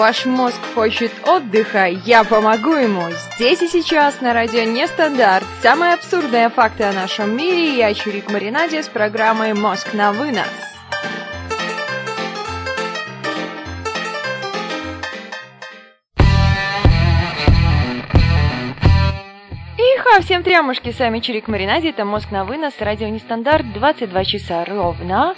Ваш мозг хочет отдыха, я помогу ему. Здесь и сейчас на радио Нестандарт. Самые абсурдные факты о нашем мире. Я Чурик Маринаде с программой «Мозг на вынос». Иха, всем трямушки, с вами Чурик Маринаде, это «Мозг на вынос», радио Нестандарт, 22 часа ровно.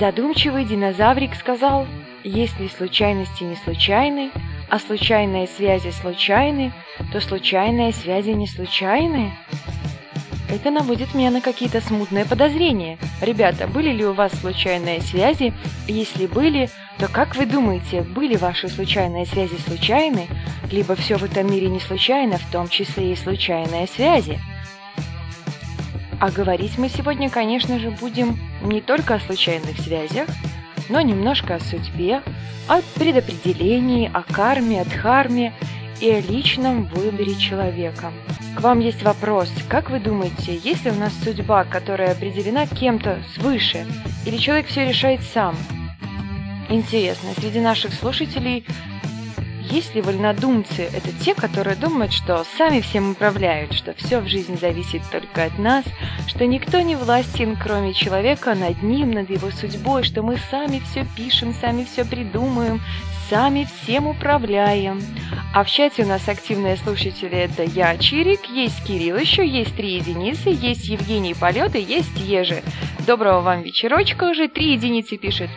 Задумчивый динозаврик сказал – если случайности не случайны, а случайные связи случайны, то случайные связи не случайны? Это наводит меня на какие-то смутные подозрения. Ребята, были ли у вас случайные связи? Если были, то как вы думаете, были ваши случайные связи случайны? Либо все в этом мире не случайно, в том числе и случайные связи? А говорить мы сегодня, конечно же, будем не только о случайных связях, но немножко о судьбе, о предопределении, о карме, о дхарме и о личном выборе человека. К вам есть вопрос. Как вы думаете, есть ли у нас судьба, которая определена кем-то свыше, или человек все решает сам? Интересно, среди наших слушателей есть ли вольнодумцы? Это те, которые думают, что сами всем управляют, что все в жизни зависит только от нас, что никто не властен, кроме человека, над ним, над его судьбой, что мы сами все пишем, сами все придумаем, сами всем управляем. А в чате у нас активные слушатели это я, Чирик, есть Кирилл еще, есть три единицы, есть Евгений Полет и есть Ежи. Доброго вам вечерочка уже, три единицы пишет.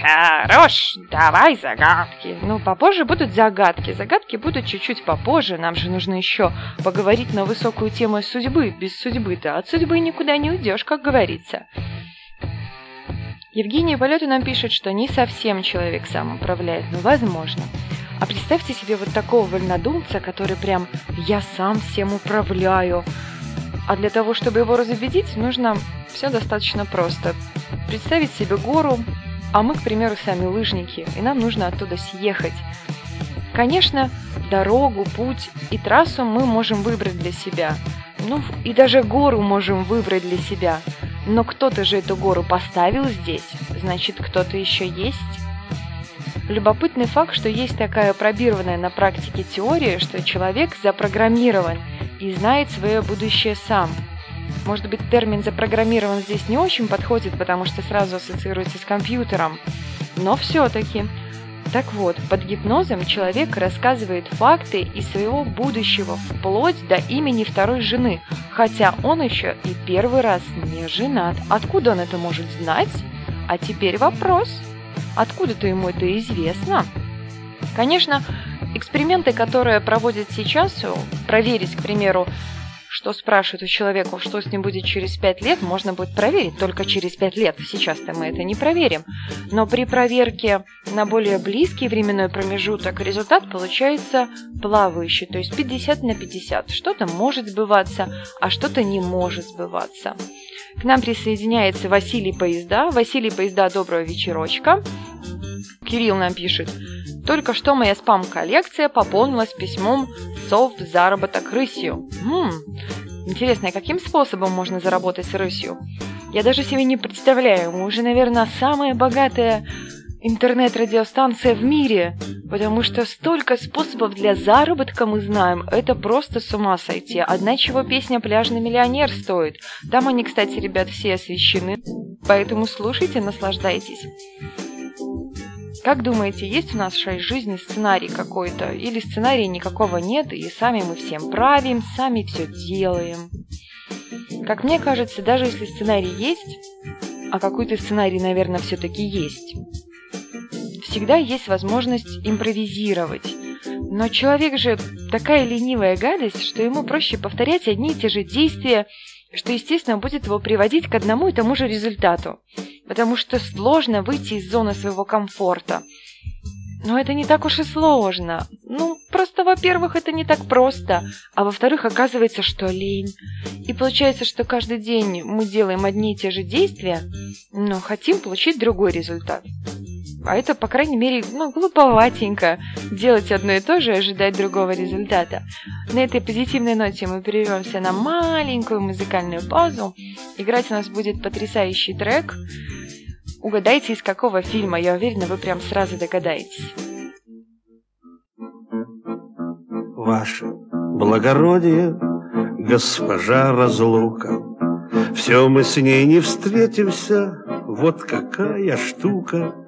Хорош, давай загадки. Ну, попозже будут загадки. Загадки будут чуть-чуть попозже. Нам же нужно еще поговорить на высокую тему судьбы. Без судьбы-то от судьбы никуда не уйдешь, как говорится. Евгения Полеты нам пишет, что не совсем человек сам управляет, но возможно. А представьте себе вот такого вольнодумца, который прям «я сам всем управляю». А для того, чтобы его разубедить, нужно все достаточно просто. Представить себе гору, а мы, к примеру, сами лыжники, и нам нужно оттуда съехать. Конечно, дорогу, путь и трассу мы можем выбрать для себя. Ну, и даже гору можем выбрать для себя. Но кто-то же эту гору поставил здесь, значит, кто-то еще есть. Любопытный факт, что есть такая пробированная на практике теория, что человек запрограммирован и знает свое будущее сам – может быть, термин «запрограммирован» здесь не очень подходит, потому что сразу ассоциируется с компьютером. Но все-таки. Так вот, под гипнозом человек рассказывает факты из своего будущего, вплоть до имени второй жены, хотя он еще и первый раз не женат. Откуда он это может знать? А теперь вопрос. Откуда-то ему это известно? Конечно, эксперименты, которые проводят сейчас, проверить, к примеру, что спрашивают у человека, что с ним будет через пять лет, можно будет проверить только через пять лет. Сейчас-то мы это не проверим. Но при проверке на более близкий временной промежуток результат получается плавающий, то есть 50 на 50. Что-то может сбываться, а что-то не может сбываться. К нам присоединяется Василий Поезда. Василий Поезда, доброго вечерочка. Кирилл нам пишет. Только что моя спам-коллекция пополнилась письмом «Сов заработок рысью». Хм, интересно, а каким способом можно заработать с рысью? Я даже себе не представляю. Мы уже, наверное, самая богатая интернет-радиостанция в мире, потому что столько способов для заработка мы знаем, это просто с ума сойти. Одна чего песня «Пляжный миллионер» стоит. Там они, кстати, ребят, все освещены, поэтому слушайте, наслаждайтесь. Как думаете, есть в нашей жизни сценарий какой-то? Или сценария никакого нет, и сами мы всем правим, сами все делаем? Как мне кажется, даже если сценарий есть, а какой-то сценарий, наверное, все-таки есть, всегда есть возможность импровизировать. Но человек же такая ленивая гадость, что ему проще повторять одни и те же действия, что, естественно, будет его приводить к одному и тому же результату потому что сложно выйти из зоны своего комфорта. Но это не так уж и сложно. Ну, просто, во-первых, это не так просто, а во-вторых, оказывается, что лень. И получается, что каждый день мы делаем одни и те же действия, но хотим получить другой результат. А это, по крайней мере, ну, глуповатенько делать одно и то же и ожидать другого результата. На этой позитивной ноте мы прервемся на маленькую музыкальную паузу. Играть у нас будет потрясающий трек. Угадайте, из какого фильма. Я уверена, вы прям сразу догадаетесь. Ваше благородие, госпожа разлука, Все мы с ней не встретимся, вот какая штука.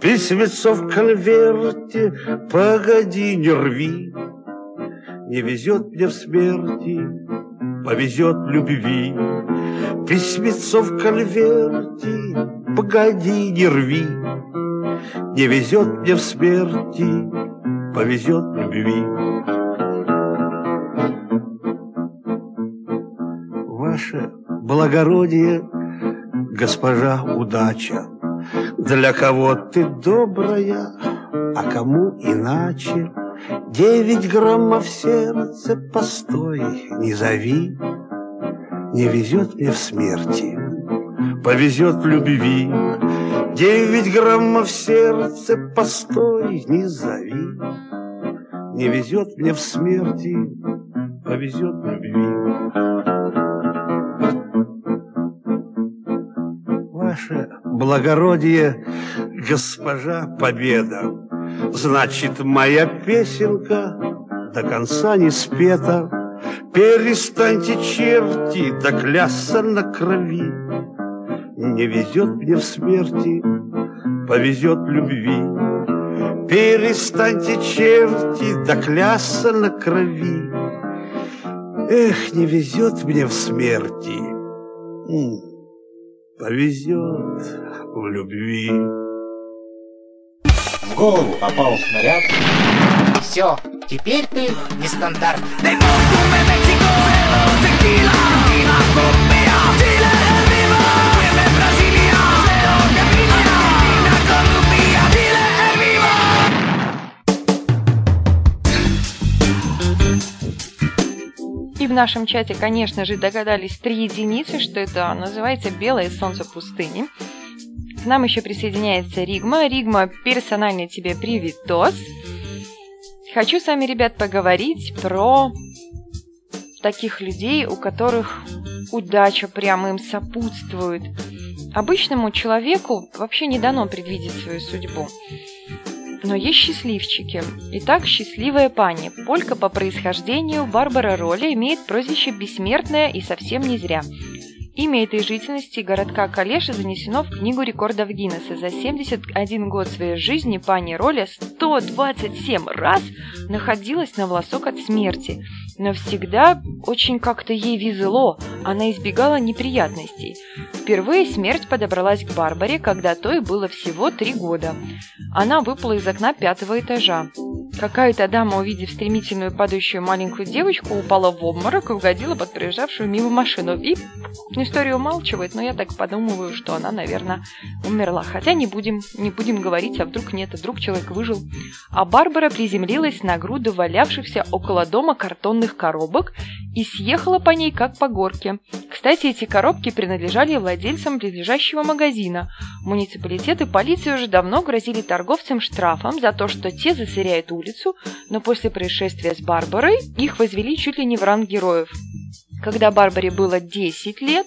Письмецо в конверте, погоди, не рви, Не везет мне в смерти, повезет в любви. Письмецо в конверте, погоди, не рви, Не везет мне в смерти, повезет в любви. Ваше благородие, госпожа удача, Для кого ты добрая, а кому иначе. Девять граммов сердце, постой, не зови, Не везет мне в смерти, повезет в любви. Девять граммов сердце, постой, не зови. Не везет мне в смерти, повезет в любви. Благородие, госпожа Победа, Значит, моя песенка до конца не спета. Перестаньте, черти, доклясться на крови. Не везет мне в смерти, повезет любви. Перестаньте, черти, доклясться на крови. Эх, не везет мне в смерти, повезет в любви. В голову попал снаряд. Все, теперь ты нестандарт. И в нашем чате, конечно же, догадались три единицы, что это называется «Белое солнце пустыни». Нам еще присоединяется Ригма. Ригма, персональный тебе привитос. Хочу с вами, ребят, поговорить про таких людей, у которых удача прямо им сопутствует. Обычному человеку вообще не дано предвидеть свою судьбу. Но есть счастливчики. Итак, счастливая пани. Полька по происхождению Барбара Роли имеет прозвище «Бессмертная» и совсем не зря. Имя этой жительности городка Калеша занесено в Книгу рекордов Гиннесса. За 71 год своей жизни пани Роля 127 раз находилась на волосок от смерти. Но всегда очень как-то ей везло, она избегала неприятностей. Впервые смерть подобралась к Барбаре, когда той было всего три года. Она выпала из окна пятого этажа. Какая-то дама, увидев стремительную падающую маленькую девочку, упала в обморок и угодила под проезжавшую мимо машину. И история умалчивает, но я так подумываю, что она, наверное, умерла. Хотя не будем, не будем говорить, а вдруг нет, а вдруг человек выжил. А Барбара приземлилась на груду валявшихся около дома картонных коробок и съехала по ней, как по горке. Кстати, эти коробки принадлежали владельцам близлежащего магазина. Муниципалитет и полиция уже давно грозили торговцам штрафом за то, что те засоряют улицу, но после происшествия с Барбарой их возвели чуть ли не в ранг героев. Когда Барбаре было 10 лет,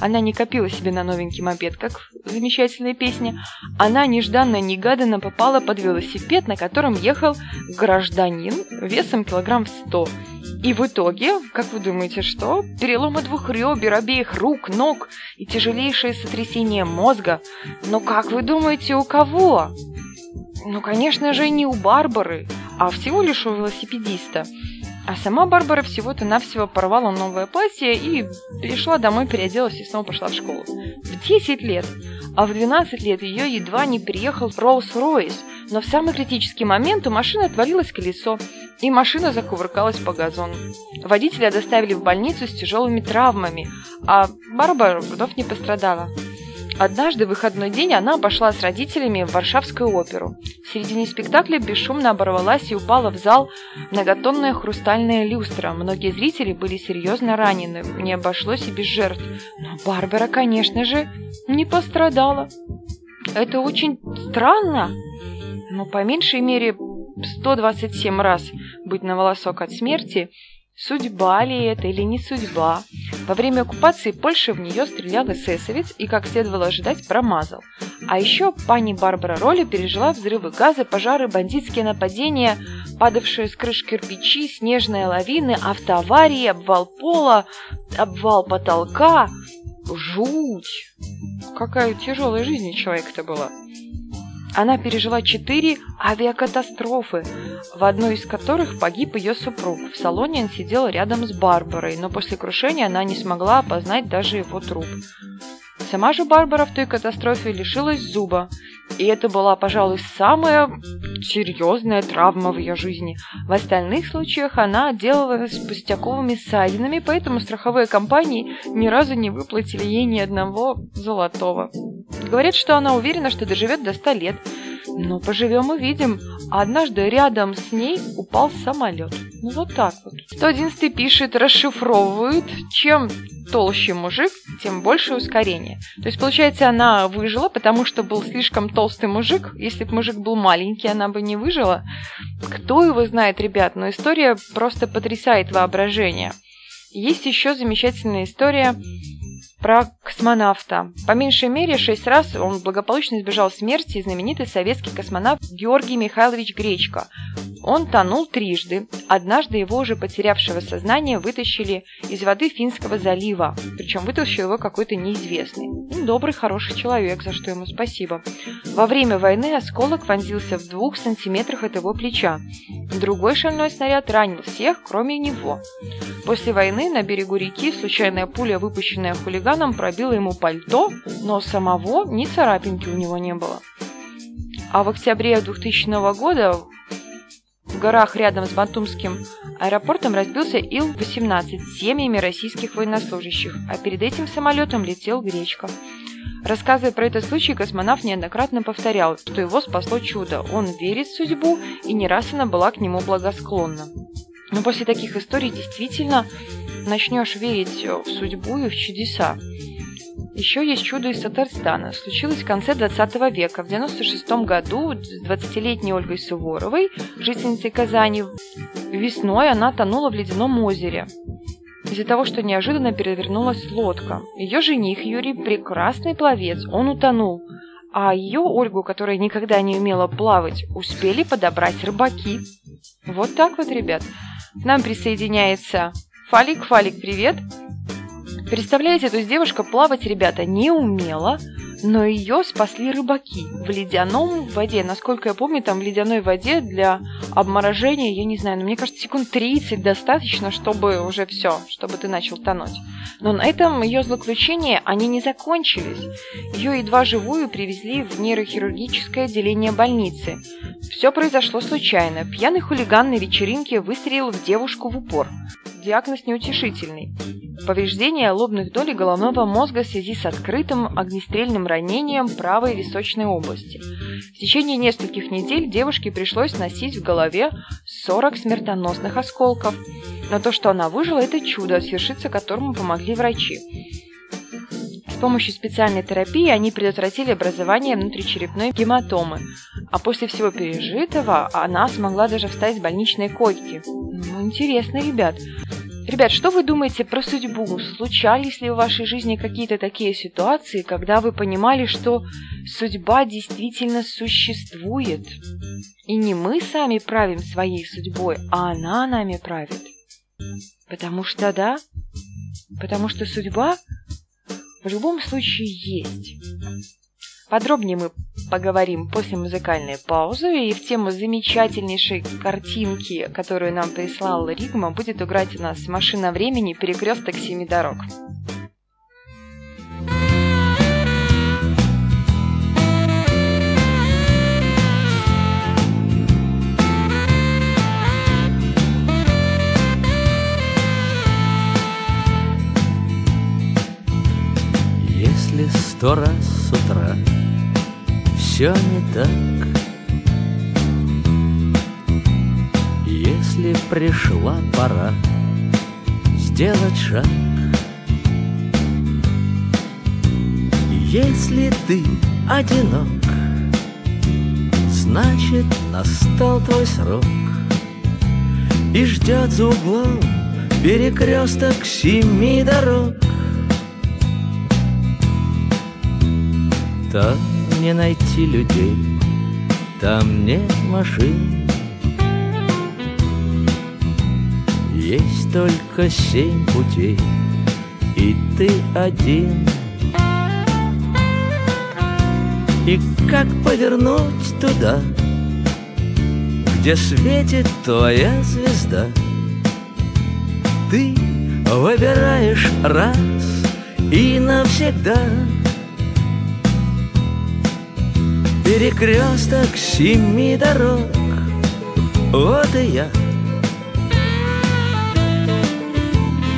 она не копила себе на новенький мопед, как в замечательной песне. Она нежданно-негаданно попала под велосипед, на котором ехал гражданин весом килограмм в сто. И в итоге, как вы думаете, что? Переломы двух ребер, обеих рук, ног и тяжелейшее сотрясение мозга. Но как вы думаете, у кого? Ну, конечно же, не у Барбары, а всего лишь у велосипедиста. А сама Барбара всего-то навсего порвала новое платье и пришла домой, переоделась и снова пошла в школу. В 10 лет. А в 12 лет ее едва не приехал Роуз-Ройс. Но в самый критический момент у машины отвалилось колесо, и машина закувыркалась по газону. Водителя доставили в больницу с тяжелыми травмами, а Барбара вновь не пострадала. Однажды в выходной день она пошла с родителями в Варшавскую оперу. В середине спектакля бесшумно оборвалась и упала в зал многотонная хрустальная люстра. Многие зрители были серьезно ранены, не обошлось и без жертв. Но Барбара, конечно же, не пострадала. Это очень странно, но по меньшей мере 127 раз быть на волосок от смерти Судьба ли это или не судьба? Во время оккупации Польши в нее стрелял эсэсовец и, как следовало ожидать, промазал. А еще пани Барбара Роли пережила взрывы газа, пожары, бандитские нападения, падавшие с крыш кирпичи, снежные лавины, автоаварии, обвал пола, обвал потолка. Жуть! Какая тяжелая жизнь у человека-то была. Она пережила четыре авиакатастрофы, в одной из которых погиб ее супруг. В салоне он сидел рядом с Барбарой, но после крушения она не смогла опознать даже его труп. Сама же Барбара в той катастрофе лишилась зуба, и это была, пожалуй, самая серьезная травма в ее жизни. В остальных случаях она отделалась пустяковыми ссадинами, поэтому страховые компании ни разу не выплатили ей ни одного золотого. Говорят, что она уверена, что доживет до 100 лет. Но поживем увидим. А однажды рядом с ней упал самолет. Ну вот так вот. 111 пишет, расшифровывает, чем толще мужик, тем больше ускорение. То есть, получается, она выжила, потому что был слишком толстый мужик. Если бы мужик был маленький, она бы не выжила. Кто его знает, ребят, но история просто потрясает воображение. Есть еще замечательная история про космонавта. По меньшей мере шесть раз он благополучно избежал смерти знаменитый советский космонавт Георгий Михайлович Гречко. Он тонул трижды. Однажды его уже потерявшего сознание вытащили из воды Финского залива. Причем вытащил его какой-то неизвестный. Ну, добрый, хороший человек, за что ему спасибо. Во время войны осколок вонзился в двух сантиметрах от его плеча. Другой шальной снаряд ранил всех, кроме него. После войны на берегу реки случайная пуля, выпущенная хулиганом, пробила ему пальто, но самого ни царапинки у него не было. А в октябре 2000 года в горах рядом с Батумским аэропортом разбился Ил-18 с семьями российских военнослужащих, а перед этим самолетом летел Гречка. Рассказывая про этот случай, космонавт неоднократно повторял, что его спасло чудо. Он верит в судьбу, и не раз она была к нему благосклонна. Но после таких историй действительно начнешь верить в судьбу и в чудеса. Еще есть чудо из Татарстана. Случилось в конце 20 века. В 96 году с 20-летней Ольгой Суворовой, жительницей Казани, весной она тонула в ледяном озере из-за того, что неожиданно перевернулась лодка. Ее жених Юрий прекрасный пловец, он утонул. А ее, Ольгу, которая никогда не умела плавать, успели подобрать рыбаки. Вот так вот, ребят. К нам присоединяется Фалик. Фалик, привет! Представляете, то есть девушка плавать, ребята, не умела, но ее спасли рыбаки в ледяном воде. Насколько я помню, там в ледяной воде для обморожения, я не знаю, но мне кажется, секунд 30 достаточно, чтобы уже все, чтобы ты начал тонуть. Но на этом ее злоключения, они не закончились. Ее едва живую привезли в нейрохирургическое отделение больницы. Все произошло случайно. Пьяный хулиган на вечеринке выстрелил в девушку в упор. Диагноз неутешительный. Повреждение лобных долей головного мозга в связи с открытым огнестрельным ранением правой височной области. В течение нескольких недель девушке пришлось носить в голове 40 смертоносных осколков. Но то, что она выжила, это чудо, свершиться которому помогли врачи. Помощью специальной терапии они предотвратили образование внутричерепной гематомы, а после всего пережитого она смогла даже встать с больничной койки. Ну, интересно, ребят. Ребят, что вы думаете про судьбу? Случались ли в вашей жизни какие-то такие ситуации, когда вы понимали, что судьба действительно существует? И не мы сами правим своей судьбой, а она нами правит? Потому что да, потому что судьба в любом случае есть. Подробнее мы поговорим после музыкальной паузы, и в тему замечательнейшей картинки, которую нам прислал Ригма, будет играть у нас «Машина времени. Перекресток семи дорог». Сто раз с утра. Все не так. Если пришла пора сделать шаг. Если ты одинок Значит, настал твой срок. И ждет за углом Перекресток семи дорог Там не найти людей. Там нет машин. Есть только семь путей И ты один. И как повернуть туда Где светит твоя звезда? Ты выбираешь раз и навсегда Перекресток семи дорог. Вот и я.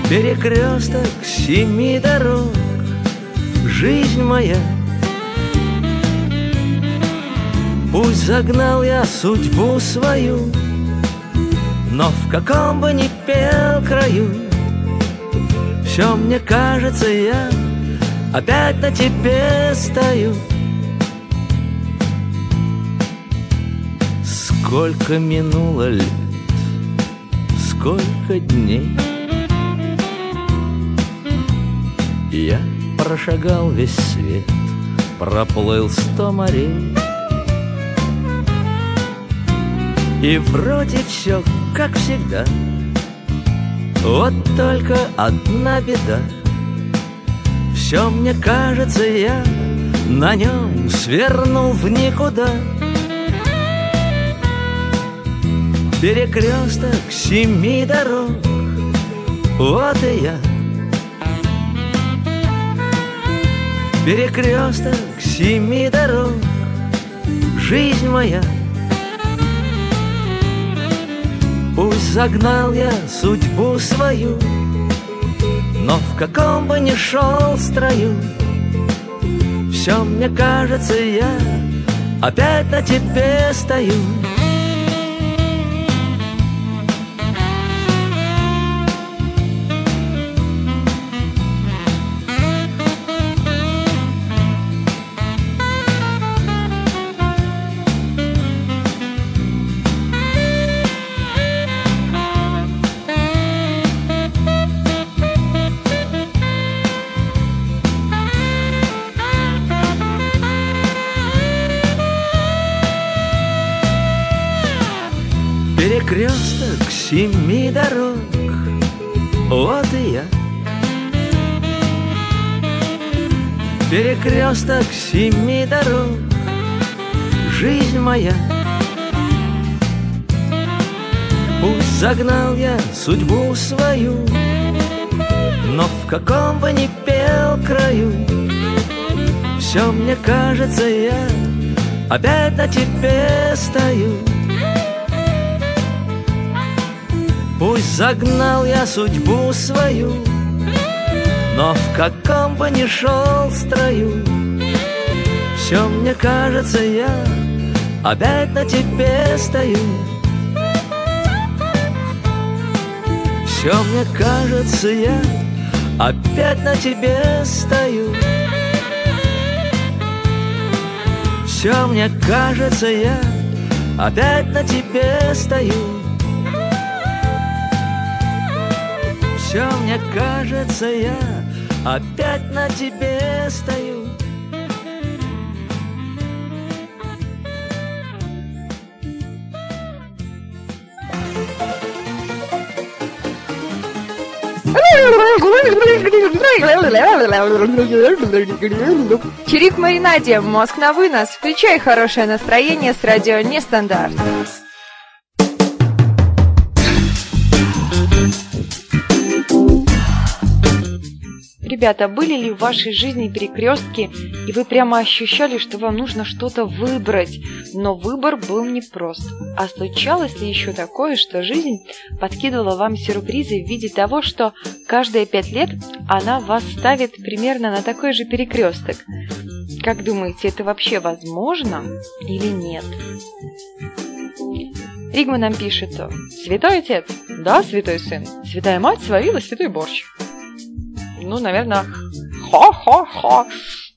Перекресток семи дорог. Жизнь моя. Пусть загнал я судьбу свою Но в каком бы ни пел краю Все мне кажется, я опять на тебе стою Сколько минуло лет, сколько дней. Я прошагал весь свет, проплыл сто морей. И вроде все как всегда. Вот только одна беда. Все мне кажется, я на нем свернул в никуда Перекресток семи дорог. Вот и я. Перекресток семи дорог. Жизнь моя. Пусть загнал я судьбу свою Но в каком бы ни шел строю Все мне кажется, я опять на тебе стою Перекресток семи дорог. Жизнь моя. Пусть загнал я судьбу свою Но в каком бы ни пел краю Все мне кажется, я опять на тебе стою. Пусть загнал я судьбу свою, Но в каком бы ни шел строю, Все мне кажется, я опять на тебе стою. Все мне кажется, я опять на тебе стою. Все мне кажется, я опять на тебе стою. Все мне кажется, я опять на тебе стою. Чирик Маринаде, мозг на вынос. Включай хорошее настроение с радио Нестандарт. Ребята, были ли в вашей жизни перекрестки, и вы прямо ощущали, что вам нужно что-то выбрать, но выбор был непрост? А случалось ли еще такое, что жизнь подкидывала вам сюрпризы в виде того, что каждые пять лет она вас ставит примерно на такой же перекресток? Как думаете, это вообще возможно или нет? Ригма нам пишет, «Святой отец, да, святой сын, святая мать сварила святой борщ». Ну, наверное, хо-хо-хо.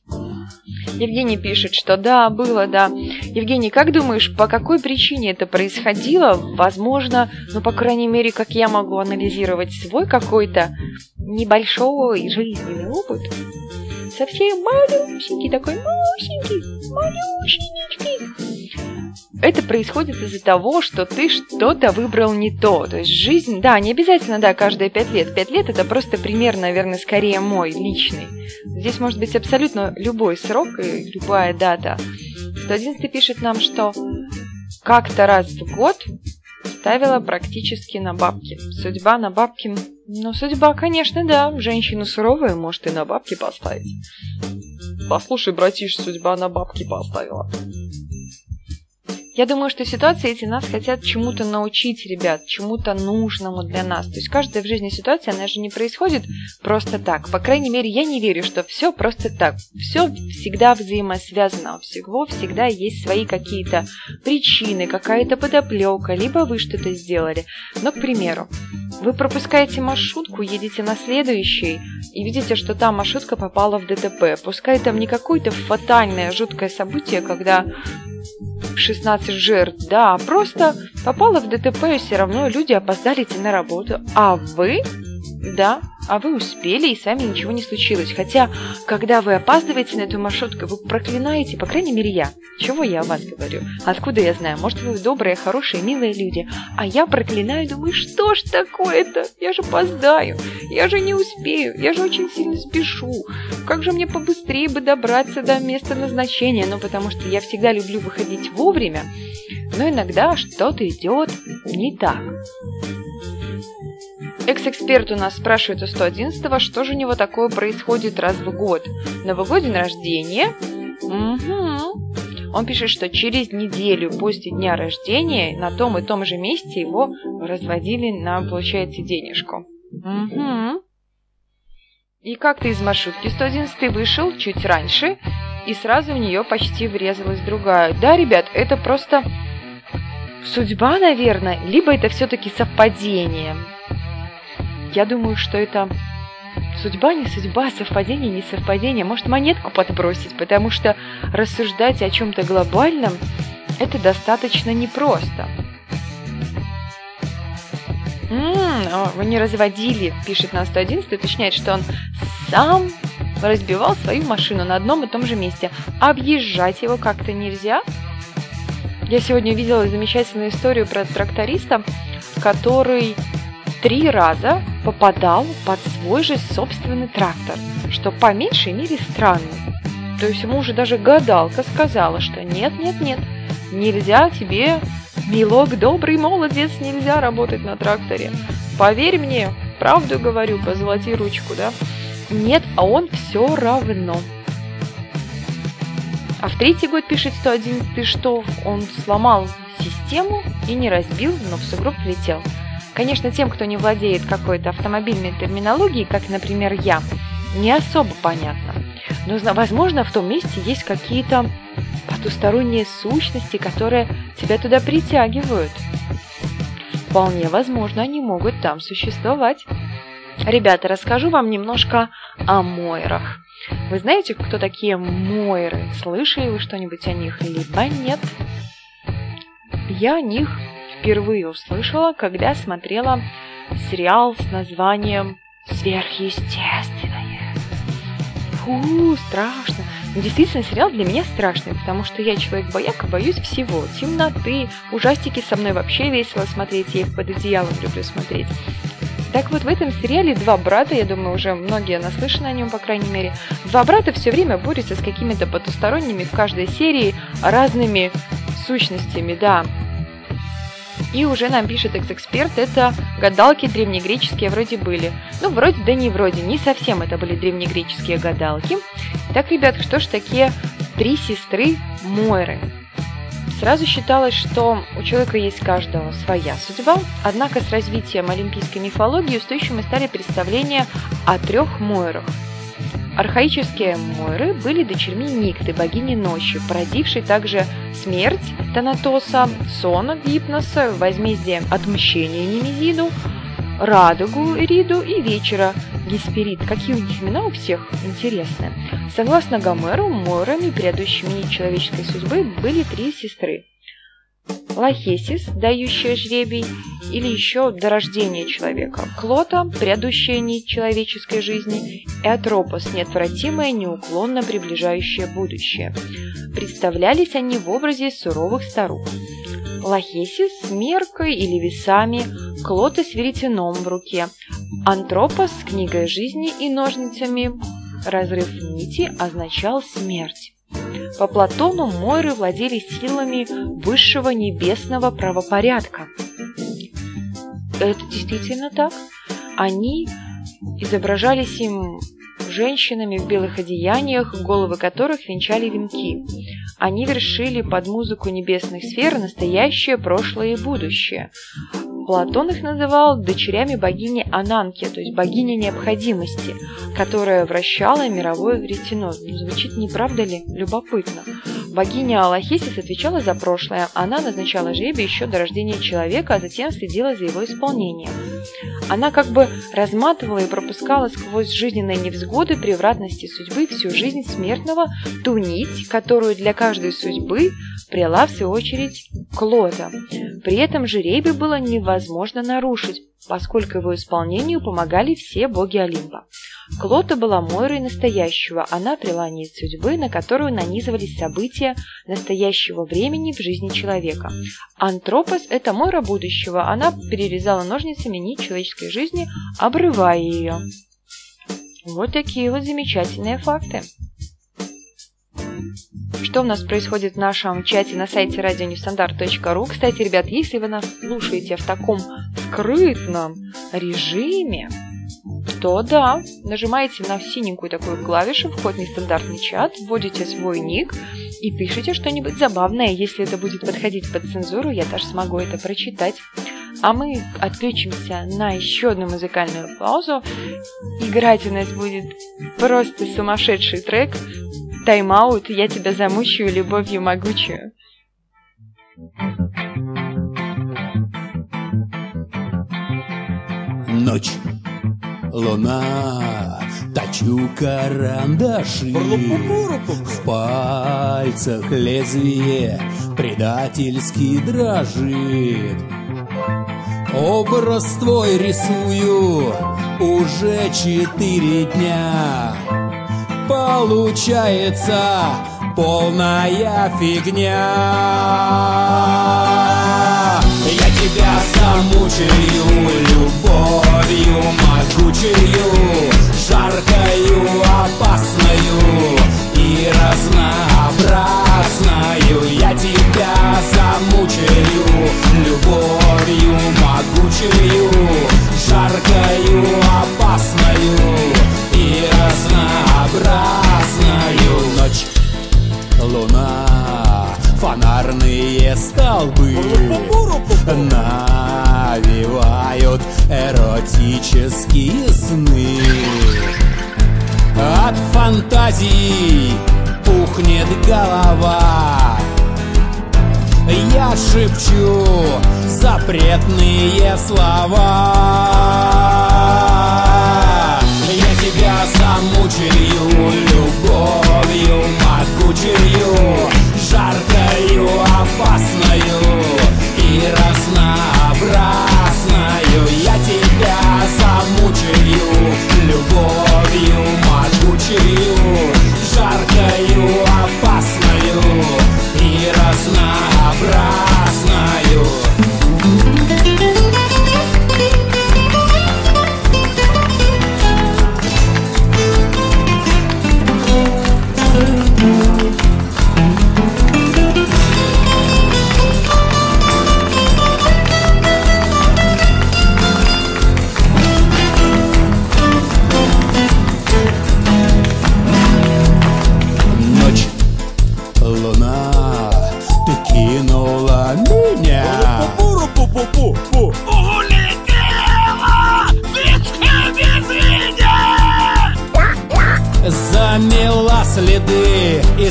Евгений пишет, что да, было, да. Евгений, как думаешь, по какой причине это происходило? Возможно, ну, по крайней мере, как я могу анализировать свой какой-то небольшой жизненный опыт, совсем малюсенький такой, малюсенький, малюсенький. Это происходит из-за того, что ты что-то выбрал не то. То есть жизнь, да, не обязательно, да, каждые пять лет. Пять лет это просто пример, наверное, скорее мой, личный. Здесь может быть абсолютно любой срок и любая дата. 111 пишет нам, что как-то раз в год ставила практически на бабки. Судьба на бабки... Ну, судьба, конечно, да. Женщина суровая может и на бабки поставить. Послушай, братиш, судьба на бабки поставила. Я думаю, что ситуации эти нас хотят чему-то научить, ребят, чему-то нужному для нас. То есть каждая в жизни ситуация, она же не происходит просто так. По крайней мере, я не верю, что все просто так. Все всегда взаимосвязано. У всего всегда есть свои какие-то причины, какая-то подоплека, либо вы что-то сделали. Но, к примеру, вы пропускаете маршрутку, едете на следующий и видите, что там маршрутка попала в ДТП. Пускай там не какое-то фатальное, жуткое событие, когда 16 жертв, да, просто попала в ДТП, и все равно люди опоздали идти на работу. А вы да, а вы успели, и с вами ничего не случилось. Хотя, когда вы опаздываете на эту маршрутку, вы проклинаете, по крайней мере, я. Чего я о вас говорю? Откуда я знаю? Может, вы добрые, хорошие, милые люди. А я проклинаю, думаю, что ж такое-то? Я же опоздаю. Я же не успею. Я же очень сильно спешу. Как же мне побыстрее бы добраться до места назначения? Ну, потому что я всегда люблю выходить вовремя. Но иногда что-то идет не так. Экс-эксперт у нас спрашивает у 111-го, что же у него такое происходит раз в год. Новогодний рождения. Угу. Он пишет, что через неделю после дня рождения на том и том же месте его разводили на, получается, денежку. Угу. И как-то из маршрутки 111 вышел чуть раньше, и сразу в нее почти врезалась другая. Да, ребят, это просто судьба, наверное, либо это все-таки совпадение. Я думаю, что это судьба не судьба, совпадение не совпадение. Может, монетку подбросить, потому что рассуждать о чем-то глобальном – это достаточно непросто. М-м, вы не разводили, пишет на 111, уточняет, что он сам разбивал свою машину на одном и том же месте. Объезжать его как-то нельзя. Я сегодня увидела замечательную историю про тракториста, который три раза попадал под свой же собственный трактор, что по меньшей мере странно. То есть ему уже даже гадалка сказала, что нет, нет, нет, нельзя тебе, милок, добрый молодец, нельзя работать на тракторе. Поверь мне, правду говорю, позолоти ручку, да? Нет, а он все равно. А в третий год пишет 111, что он сломал систему и не разбил, но в сугроб влетел. Конечно, тем, кто не владеет какой-то автомобильной терминологией, как, например, я, не особо понятно. Но, возможно, в том месте есть какие-то потусторонние сущности, которые тебя туда притягивают. Вполне возможно, они могут там существовать. Ребята, расскажу вам немножко о Мойрах. Вы знаете, кто такие Мойры? Слышали вы что-нибудь о них, либо нет? Я о них впервые услышала, когда смотрела сериал с названием «Сверхъестественное». Фу, страшно. Но действительно, сериал для меня страшный, потому что я человек-бояк и боюсь всего. Темноты, ужастики со мной вообще весело смотреть, я их под одеялом люблю смотреть. Так вот, в этом сериале два брата, я думаю, уже многие наслышаны о нем, по крайней мере, два брата все время борются с какими-то потусторонними в каждой серии разными сущностями, да. И уже нам пишет экс-эксперт, это гадалки древнегреческие вроде были. Ну, вроде, да не вроде, не совсем это были древнегреческие гадалки. Так, ребят, что ж такие три сестры Мойры? Сразу считалось, что у человека есть каждого своя судьба, однако с развитием олимпийской мифологии устойчивыми стали представления о трех Мойрах – Архаические Мойры были дочерьми Никты, богини ночи, породившей также смерть Танатоса, сон Гипноса, возмездие отмщения Немезиду, радугу Эриду и вечера Гесперид. Какие у них имена у всех интересные. Согласно Гомеру, Мойрами, предыдущими человеческой судьбы, были три сестры. Лахесис, дающая жребий, или еще до рождения человека. Клота, предыдущая нить человеческой жизни, и Атропос, неотвратимое, неуклонно приближающее будущее. Представлялись они в образе суровых старух. Лахесис с меркой или весами, Клота с веретеном в руке, Антропос с книгой жизни и ножницами. Разрыв нити означал смерть. По Платону Мойры владели силами высшего небесного правопорядка. Это действительно так. Они изображались им женщинами в белых одеяниях, головы которых венчали венки. Они вершили под музыку небесных сфер настоящее, прошлое и будущее. Платон их называл дочерями богини Ананки, то есть богини необходимости, которая вращала мировое веретено. Ну, звучит не правда ли? Любопытно. Богиня Аллахисис отвечала за прошлое. Она назначала жребий еще до рождения человека, а затем следила за его исполнением. Она как бы разматывала и пропускала сквозь жизненные невзгоды превратности судьбы всю жизнь смертного ту нить, которую для каждой судьбы прила в свою очередь Клода. При этом жеребий было невозможно нарушить, поскольку его исполнению помогали все боги Олимпа. Клота была Мойрой настоящего, она прила нить судьбы, на которую нанизывались события настоящего времени в жизни человека. Антропос – это Мойра будущего, она перерезала ножницами нить человеческой жизни, обрывая ее. Вот такие вот замечательные факты. Что у нас происходит в нашем чате на сайте радионестандарт.ру. Кстати, ребят, если вы нас слушаете в таком скрытном режиме, то да, нажимаете на синенькую такую клавишу «Вход в нестандартный чат», вводите свой ник и пишите что-нибудь забавное. Если это будет подходить под цензуру, я даже смогу это прочитать. А мы отключимся на еще одну музыкальную паузу. Играть у нас будет просто сумасшедший трек Тайм-аут, я тебя замучаю любовью могучую. Ночь, луна, точу карандаши. В пальцах лезвие предательски дрожит. Образ твой рисую уже четыре дня получается полная фигня. Я тебя замучаю любовью могучую, жаркою, опасною и разнообразною. Я тебя замучаю любовью могучую, жаркою, опасною и разнообразною ночь Луна, фонарные столбы Навевают эротические сны фантазий пухнет голова. Я шепчу запретные слова. Я тебя замучаю любовью могучую Жаркою, опасною и разнообразною Я тебя замучаю любовью могучую Жаркою,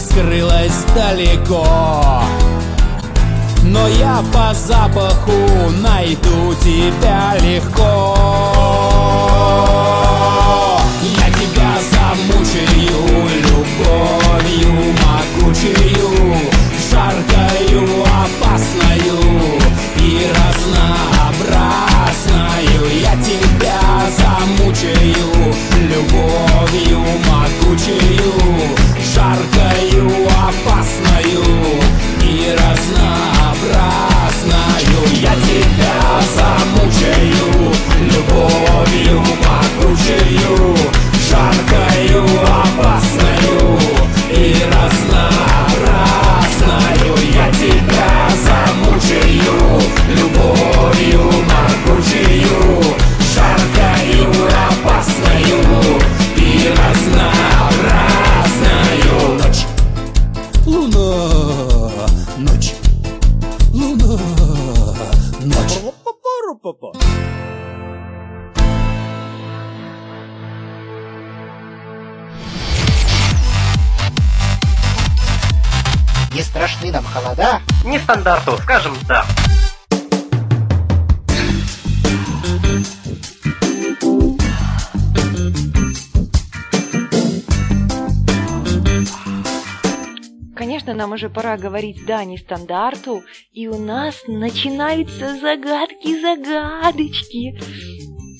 скрылась далеко Но я по запаху найду тебя легко Я тебя замучаю любовью могучую, жаркою, опасною и разнообразною. Я тебя замучаю любовью могучую, жаркою, опасною и разнообразною. Уже пора говорить «да» не стандарту, и у нас начинаются загадки-загадочки.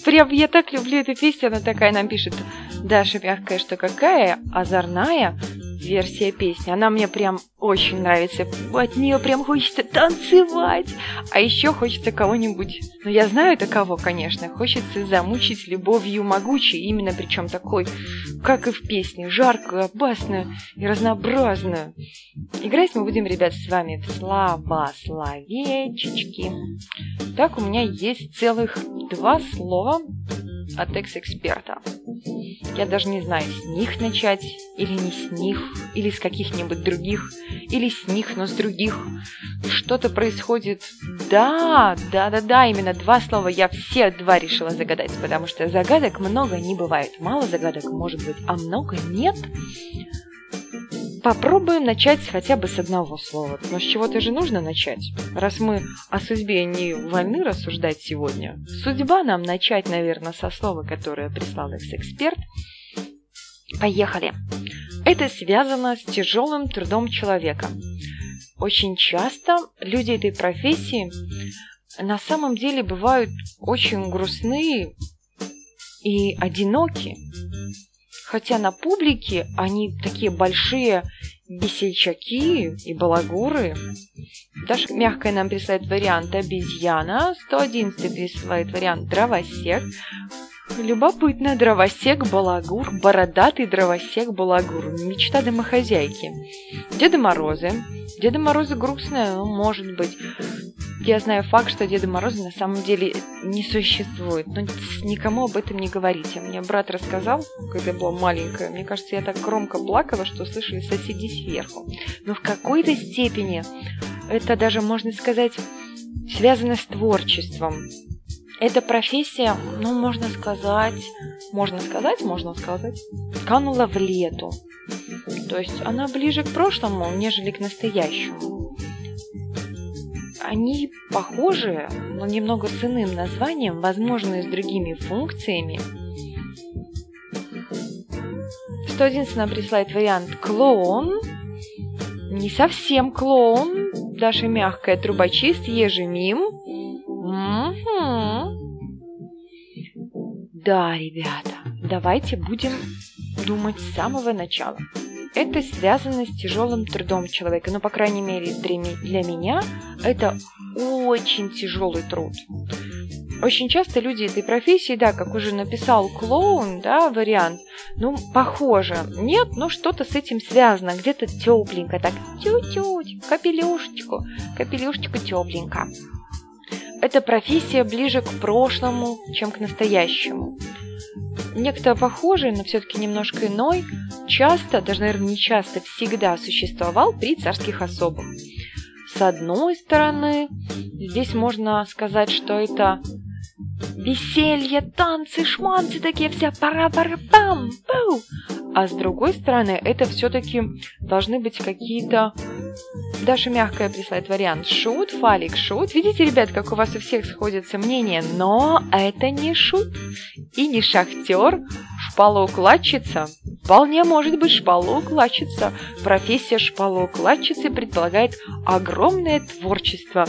Прям я так люблю эту песню, она такая нам пишет. Даша мягкая, что какая, озорная версия песни. Она мне прям очень нравится. От нее прям хочется танцевать. А еще хочется кого-нибудь, ну я знаю это кого, конечно, хочется замучить любовью могучей, именно причем такой, как и в песне, жаркую, опасную и разнообразную. Играть мы будем, ребят, с вами в слова словечечки. Так, у меня есть целых два слова от экс-эксперта. Я даже не знаю, с них начать, или не с них, или с каких-нибудь других, или с них, но с других. Что-то происходит. Да, да, да, да, именно два слова. Я все два решила загадать, потому что загадок много не бывает. Мало загадок может быть, а много нет. Попробуем начать хотя бы с одного слова. Но с чего-то же нужно начать. Раз мы о судьбе не вольны рассуждать сегодня, судьба нам начать, наверное, со слова, которое прислал экс-эксперт. Поехали. Это связано с тяжелым трудом человека. Очень часто люди этой профессии на самом деле бывают очень грустные и одиноки. Хотя на публике они такие большие весельчаки и балагуры. Даша мягкая нам присылает вариант обезьяна, 111 присылает вариант дровосек. Любопытно, дровосек, балагур, бородатый дровосек, балагур. Мечта домохозяйки. Деда Морозы. Деда Морозы грустная, ну, может быть. Я знаю факт, что Деда Мороза на самом деле не существует. Но никому об этом не говорите. Мне брат рассказал, когда я была маленькая. Мне кажется, я так громко плакала, что слышали соседи сверху. Но в какой-то степени это даже, можно сказать, связано с творчеством. Эта профессия, ну, можно сказать, можно сказать, можно сказать, канула в лету. То есть она ближе к прошлому, нежели к настоящему. Они похожи, но немного с иным названием, возможно, и с другими функциями. 111 нам присылает вариант клоун. Не совсем клоун. Даша мягкая трубочист, ежемим. Угу. Да, ребята, давайте будем думать с самого начала. Это связано с тяжелым трудом человека. Ну, по крайней мере, для меня это очень тяжелый труд. Очень часто люди этой профессии, да, как уже написал клоун, да, вариант, ну, похоже. Нет, но что-то с этим связано. Где-то тепленько, так, тю-тють, капелюшечку, капелюшечку тепленько. Эта профессия ближе к прошлому, чем к настоящему. Некто похожий, но все-таки немножко иной, часто, даже, наверное, не часто, всегда существовал при царских особах. С одной стороны, здесь можно сказать, что это веселье, танцы, шманцы такие вся пара пара пам пау. А с другой стороны, это все-таки должны быть какие-то... Даша мягкая присылает вариант. Шут, фалик, шут. Видите, ребят, как у вас у всех сходятся мнения, но это не шут и не шахтер. Шпалоукладчица? Вполне может быть шпалоукладчица. Профессия шпалоукладчицы предполагает огромное творчество.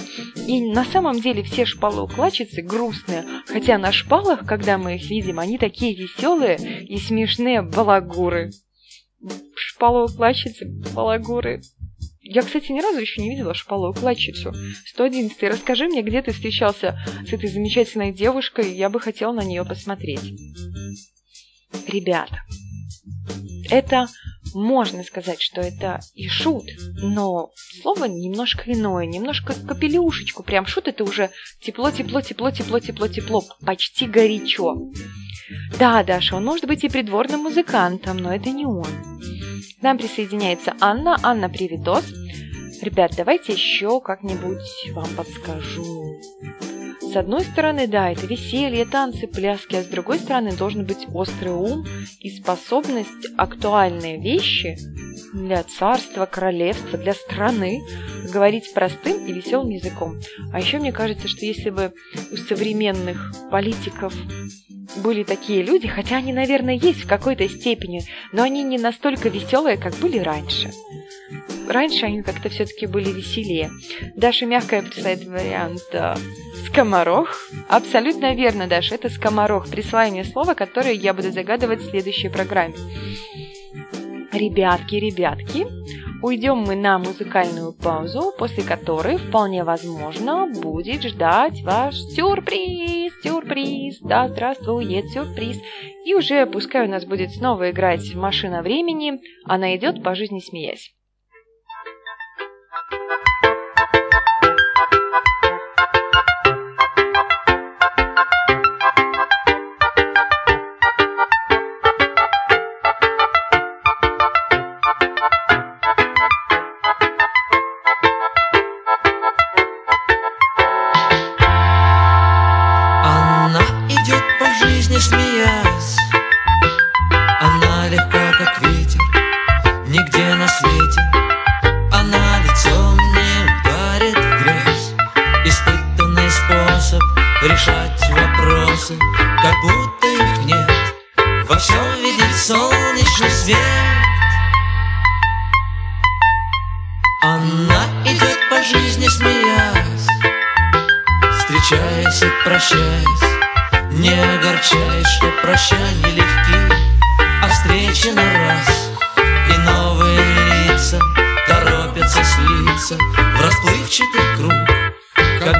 И на самом деле все шпалоукладчицы грустные, хотя на шпалах, когда мы их видим, они такие веселые и смешные балагуры. Шпалоукладчицы, балагуры. Я, кстати, ни разу еще не видела шпалоукладчицу. 111. Расскажи мне, где ты встречался с этой замечательной девушкой, я бы хотела на нее посмотреть. Ребята, это можно сказать, что это и шут, но слово немножко иное, немножко капелюшечку. Прям шут это уже тепло, тепло, тепло, тепло, тепло, тепло, почти горячо. Да, Даша, он может быть и придворным музыкантом, но это не он. К нам присоединяется Анна. Анна, привитос. Ребят, давайте еще как-нибудь вам подскажу. С одной стороны, да, это веселье, танцы, пляски, а с другой стороны должен быть острый ум и способность актуальные вещи для царства, королевства, для страны говорить простым и веселым языком. А еще мне кажется, что если бы у современных политиков были такие люди, хотя они, наверное, есть в какой-то степени, но они не настолько веселые, как были раньше. Раньше они как-то все-таки были веселее. Даша мягкая присылает вариант э, скоморох. Абсолютно верно, Даша, это скоморох. Мне слово, которое я буду загадывать в следующей программе. Ребятки, ребятки, уйдем мы на музыкальную паузу, после которой вполне возможно будет ждать ваш сюрприз, сюрприз, да, здравствует сюрприз. И уже пускай у нас будет снова играть машина времени, она идет по жизни смеясь.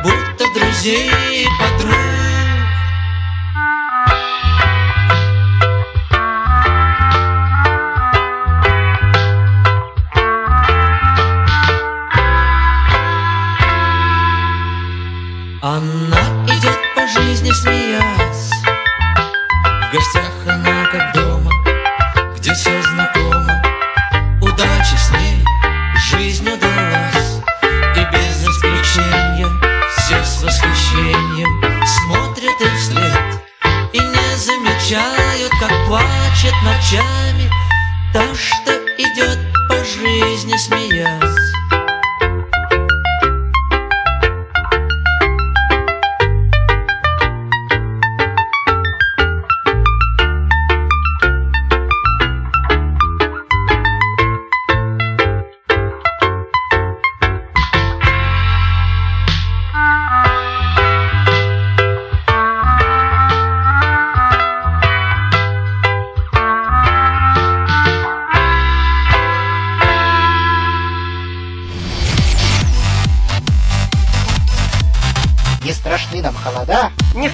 Будто друзей и подруг Она идет по жизни, смеясь В гостях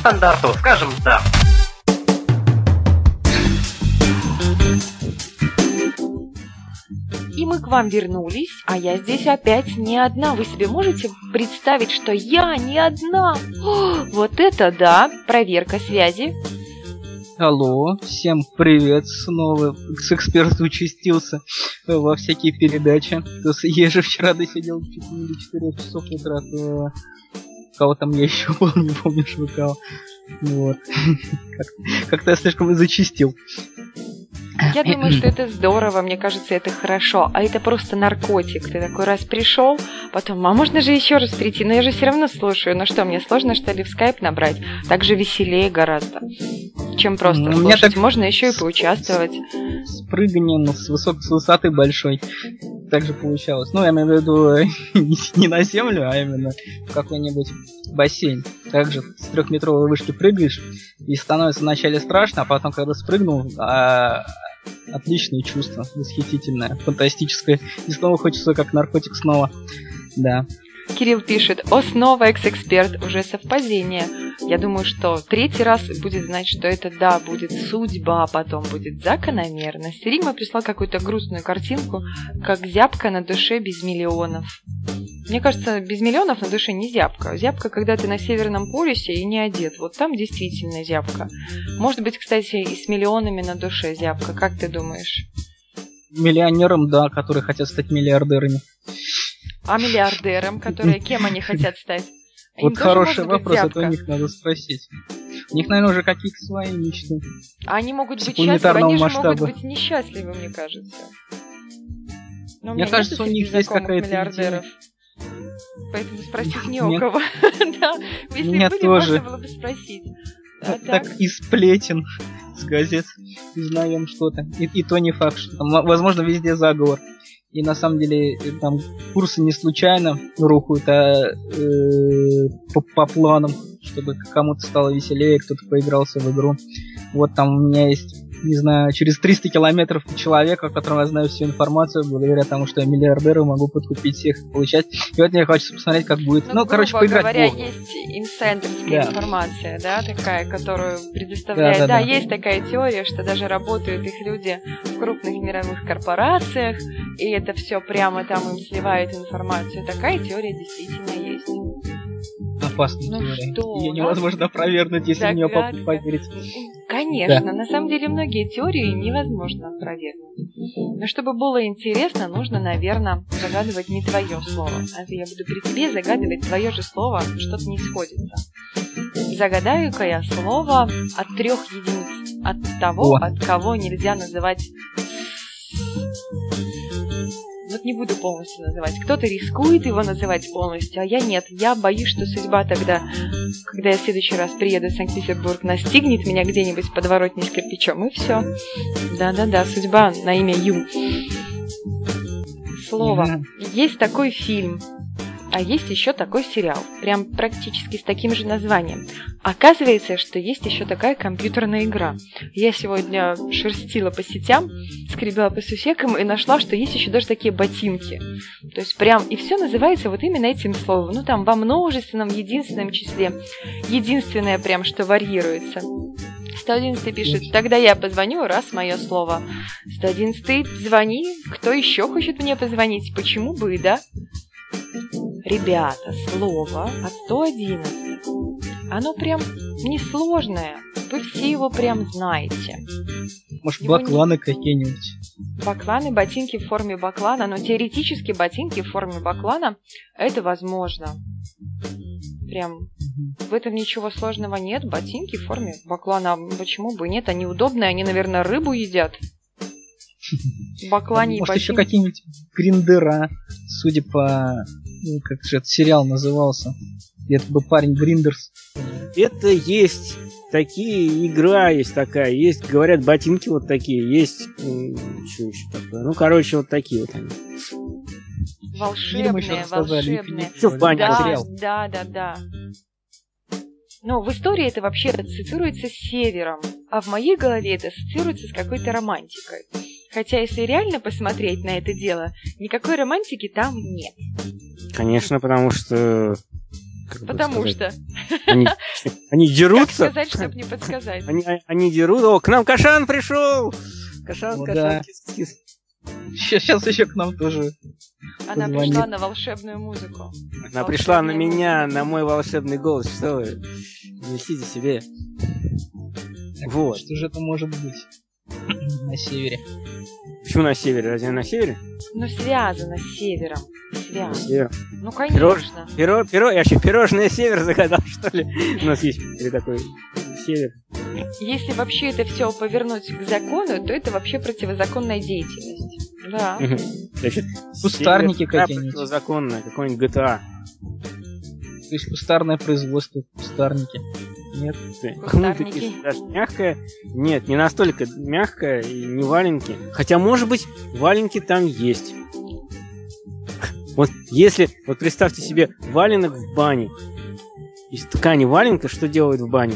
стандарту, скажем да. И мы к вам вернулись, а я здесь опять не одна. Вы себе можете представить, что я не одна? О, вот это да! Проверка связи. Алло, всем привет снова. С эксперт участился во всякие передачи. Я же вчера досидел чуть не до 4 часов утра. Кого там я еще был, не помню, что кого. Вот. Как- Как-то я слишком зачистил. Я думаю, что это здорово, мне кажется, это хорошо. А это просто наркотик. Ты такой раз пришел, потом, а можно же еще раз прийти? Но я же все равно слушаю. Ну что, мне сложно, что ли, в скайп набрать? Так же веселее гораздо. чем просто Ну, слушать. так- Можно еще и поучаствовать. С прыганием с, высок... с высоты большой. Так же получалось. Ну, я имею в виду не- на землю, а именно в какой-нибудь бассейн. Также с трехметровой вышки прыгаешь, и становится вначале страшно, а потом, когда спрыгнул, а, отличное чувство, восхитительное, фантастическое. И снова хочется как наркотик снова. Да. Кирилл пишет, о, снова экс-эксперт, уже совпадение. Я думаю, что третий раз будет знать, что это да, будет судьба, а потом будет закономерность. Рима прислал какую-то грустную картинку, как зябка на душе без миллионов. Мне кажется, без миллионов на душе не зябка. Зябка, когда ты на Северном полюсе и не одет. Вот там действительно зябка. Может быть, кстати, и с миллионами на душе зябка. Как ты думаешь? Миллионерам, да, которые хотят стать миллиардерами. А миллиардерам, которые кем они хотят стать? Им вот хороший вопрос, это у них надо спросить. У них, наверное, уже какие-то свои мечты. А Они могут быть счастливы, они же масштаба. могут быть несчастливы, мне кажется. Но Мне кажется, у них есть какая-то миллиардеров. Поэтому спросить не у кого. Да, если Меня были, тоже. можно было бы спросить. А так так, из сплетен, с газет узнаем что-то. И, и то не факт, что там, возможно, везде заговор. И на самом деле э, там курсы не случайно рухают, а э, по, по планам, чтобы кому-то стало веселее, кто-то поигрался в игру. Вот там у меня есть, не знаю, через 300 километров человека, о котором я знаю всю информацию, благодаря тому, что я миллиардеры могу подкупить всех и получать. И вот мне хочется посмотреть, как будет. Ну, короче, грубо поиграть говоря, в Бога. есть инсайдерская Да. информация, да, такая, которую предоставляет. Да, Да, да, да. есть такая теория, что даже работают их люди в крупных мировых корпорациях, и это все прямо там им сливают информацию. Такая теория действительно есть. Опасная Ну что, Ее невозможно опровергнуть, если в нее загадка. поверить. Конечно, на самом деле многие теории невозможно опровергнуть. Но чтобы было интересно, нужно, наверное, загадывать не твое слово. А я буду при тебе загадывать твое же слово, что-то не сходится. Загадаю-ка я слово от трех единиц. От того, О. от кого нельзя называть... Вот не буду полностью называть. Кто-то рискует его называть полностью, а я нет. Я боюсь, что судьба тогда когда я в следующий раз приеду в Санкт-Петербург, настигнет меня где-нибудь в подворотне с кирпичом, и все. Да-да-да, судьба на имя Ю. Слово. Есть такой фильм, а есть еще такой сериал, прям практически с таким же названием. Оказывается, что есть еще такая компьютерная игра. Я сегодня шерстила по сетям, скребела по сусекам и нашла, что есть еще даже такие ботинки. То есть прям, и все называется вот именно этим словом. Ну там во множественном, единственном числе. Единственное прям, что варьируется. 111 пишет, тогда я позвоню, раз мое слово. 111 звони, кто еще хочет мне позвонить, почему бы, и да? Ребята, слово от 111. Оно прям несложное. Вы все его прям знаете. Может, Его не- бакланы какие-нибудь. Бакланы, ботинки в форме баклана, но теоретически ботинки в форме баклана это возможно. Прям в этом ничего сложного нет. Ботинки в форме баклана. А Почему бы и нет? Они удобные, они, наверное, рыбу едят. Баклане Может, еще какие-нибудь гриндера, судя по... ну, как же этот сериал назывался. Это был парень Гриндерс. Это есть такие, игра есть такая, есть, говорят, ботинки вот такие, есть, что еще такое, ну, короче, вот такие вот они. Фильм еще Волшебные, волшебные. Всё в бане Да, сериал. да, да, да. Но в истории это вообще ассоциируется с севером, а в моей голове это ассоциируется с какой-то романтикой. Хотя, если реально посмотреть на это дело, никакой романтики там нет. Конечно, потому что... как Потому что, Они, они как дерутся. сказать, чтобы не подсказать. Они, они дерут. О, к нам Кашан пришел! Кашан, О, Кашан, да. кис-кис. Сейчас еще к нам тоже. Она позвонит. пришла на волшебную музыку. Она пришла на меня, на мой волшебный голос. Что вы? Несите себе. Вот. Что же это может быть на севере? Почему на севере? Разве на севере? Ну, связано с севером. Связано. севере. Ну, Пирож- конечно. Пиро, пиро, я вообще пирожное север загадал, что ли? У нас есть такой север. Если вообще это все повернуть к закону, то это вообще противозаконная деятельность. Да. Значит, Кустарники север, какие-нибудь. Противозаконное, какой-нибудь GTA. То есть кустарное производство, кустарники. Нет. Ну, такие, даже мягкая. Нет, не настолько мягкая и не валенки. Хотя, может быть, валенки там есть. Вот если, вот представьте себе валенок в бане. Из ткани валенка что делают в бане?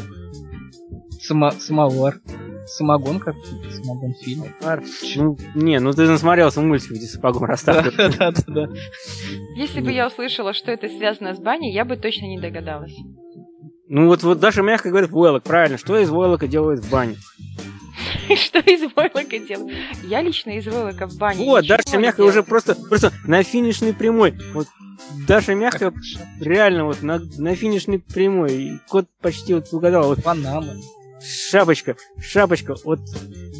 Само- самовар. Самогон как самогон фильм. Ну, не, ну ты насмотрелся мультик, где сапогом расставлен. Да-да-да. Если бы я услышала, что это связано с баней, я бы точно не догадалась. Ну вот, вот Даша мягко говорит войлок, правильно. Что из войлока делают в бане? Что из войлока делать? Я лично из войлока в бане Вот, Даша мягко уже просто, просто на финишной прямой. Вот Даша мягко реально вот на, на финишной прямой. И кот почти вот угадал. Вот Панама. шапочка, шапочка. Вот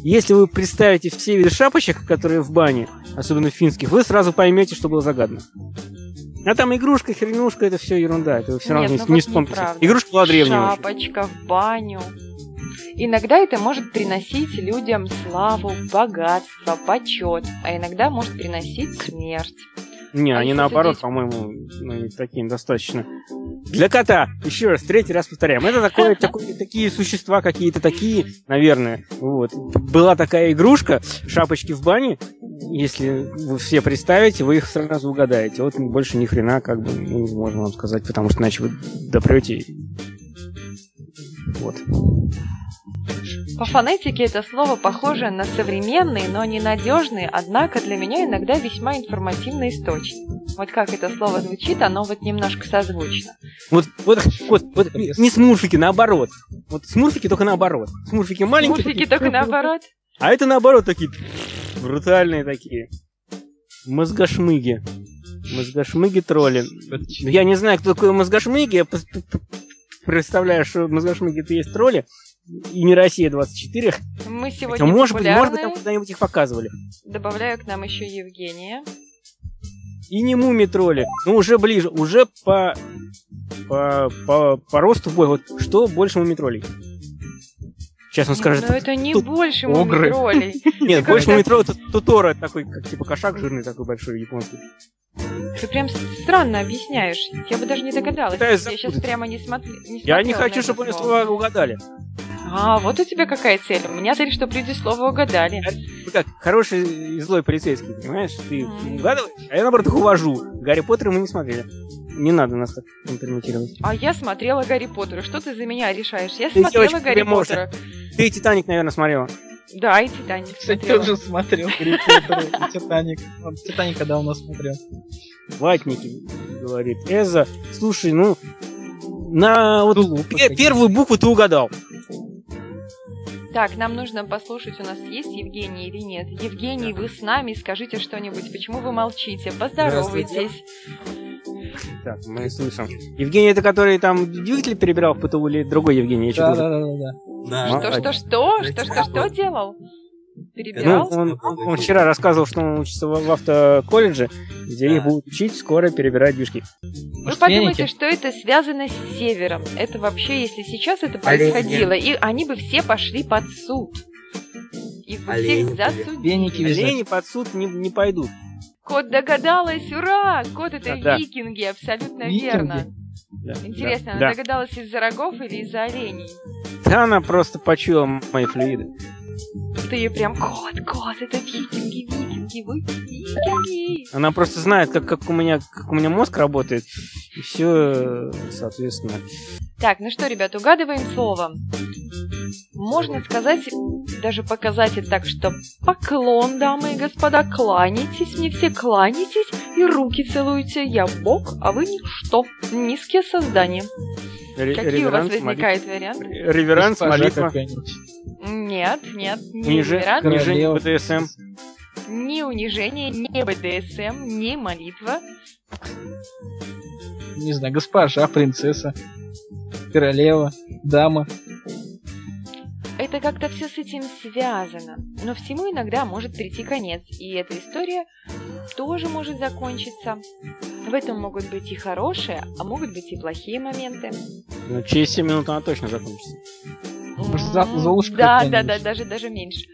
если вы представите все виды шапочек, которые в бане, особенно финских, вы сразу поймете, что было загадано. А там игрушка, хренушка, это все ерунда. Это все равно Нет, не, ну не вот вспомните. Игрушка была древняя. очень. Шапочка в баню. Иногда это может приносить людям славу, богатство, почет, а иногда может приносить смерть. Не, А они наоборот, судить- по-моему, ну, они такие достаточно. Для кота, еще раз, третий раз повторяем. Это такое, такое, такие существа какие-то такие, наверное. Вот. Была такая игрушка, шапочки в бане. Если вы все представите, вы их сразу угадаете. Вот больше ни хрена, как бы, ну, можно вам сказать, потому что иначе вы допрете. Вот. По фонетике это слово похоже на современный, но ненадежный, однако для меня иногда весьма информативный источник. Вот как это слово звучит, оно вот немножко созвучно. Вот, вот, вот, вот не смурфики, наоборот. Вот смурфики только наоборот. Смурфики маленькие. Смурфики такие, только наоборот. А это наоборот такие брутальные такие. Мозгошмыги. Мозгошмыги тролли. Я не знаю, кто такой мозгошмыги. Я представляю, что мозгошмыги это есть тролли. И не Россия 24. Мы Хотя, сегодня может быть, может быть, там когда-нибудь их показывали. Добавляю к нам еще Евгения. И не муми тролли. Ну, уже ближе. Уже по, по, по, по росту бой. Вот что больше муми троллей? Сейчас он скажет. Но это не тут больше огры. мумитролей. Нет, больше это- муми троллей это Тутора такой, как типа кошак жирный такой большой японский. Ты прям странно объясняешь. Я бы даже не догадалась. Я сейчас прямо не, смотр... не Я не хочу, чтобы они слова угадали. А, вот у тебя какая цель. У меня цель, что люди слово угадали. Вы как хороший и злой полицейский, понимаешь? Ты Мгм. угадываешь, а я наоборот их увожу. Гарри Поттера мы не смотрели. Не надо нас так интерпретировать. А я смотрела Гарри Поттера. Что ты за меня решаешь? Я Ты смотрела девочка Гарри. Поттера. Ты Титаник, наверное, смотрела. Да, и Титаник Кстати, смотрела. тоже смотрел Гарри Поттер и Титаник. Вот Титаник давно смотрел. Ватники, говорит Эза. Слушай, ну, на вот первую букву ты угадал. Так, нам нужно послушать, у нас есть Евгений или нет. Евгений, вы с нами, скажите что-нибудь. Почему вы молчите? Поздоровайтесь. Так, мы слышим. Евгений, это который там двигатель перебирал в ПТУ или другой Евгений? Я чё-то уже- Да-да-да. Что, что, что? Что, что, что делал? Ну, Перебирал? он, он вчера рассказывал, что он учится в, в автоколледже, где их будут учить скоро перебирать движки. Вы Может, подумайте, веники? что это связано с севером. Это вообще, если сейчас это происходило, и они бы все пошли под суд. Их бы всех засудили. Олени под суд не, не пойдут. Кот догадалась, ура! Кот это Да-да. викинги, абсолютно Викинги? верно. Да, Интересно, да, она да. догадалась из-за рогов или из-за оленей? Да она просто почуяла мои флюиды. Ты прям, кот, кот, это викинги, викинги, вы викинги. Она просто знает, как, как, у, меня, как у меня мозг работает. И все, соответственно. Так, ну что, ребят, угадываем слово. Можно сказать, даже показать это так, что поклон, дамы и господа, кланяйтесь, мне все кланяйтесь и руки целуйте. Я бог, а вы ничто, низкие создания. Ре- Какие у вас возникают варианты? Реверанс, молитва. Нет, нет, не Ниже, реверанс, унижение. БДСМ. ни унижение, ни БДСМ, ни молитва. Не знаю, госпожа, принцесса, королева, дама. Это как-то все с этим связано. Но всему иногда может прийти конец, и эта история тоже может закончиться. В этом могут быть и хорошие, а могут быть и плохие моменты. Ну, через 7 минут она точно закончится. Может, за- М, Золушка Да, да, да, даже, даже меньше.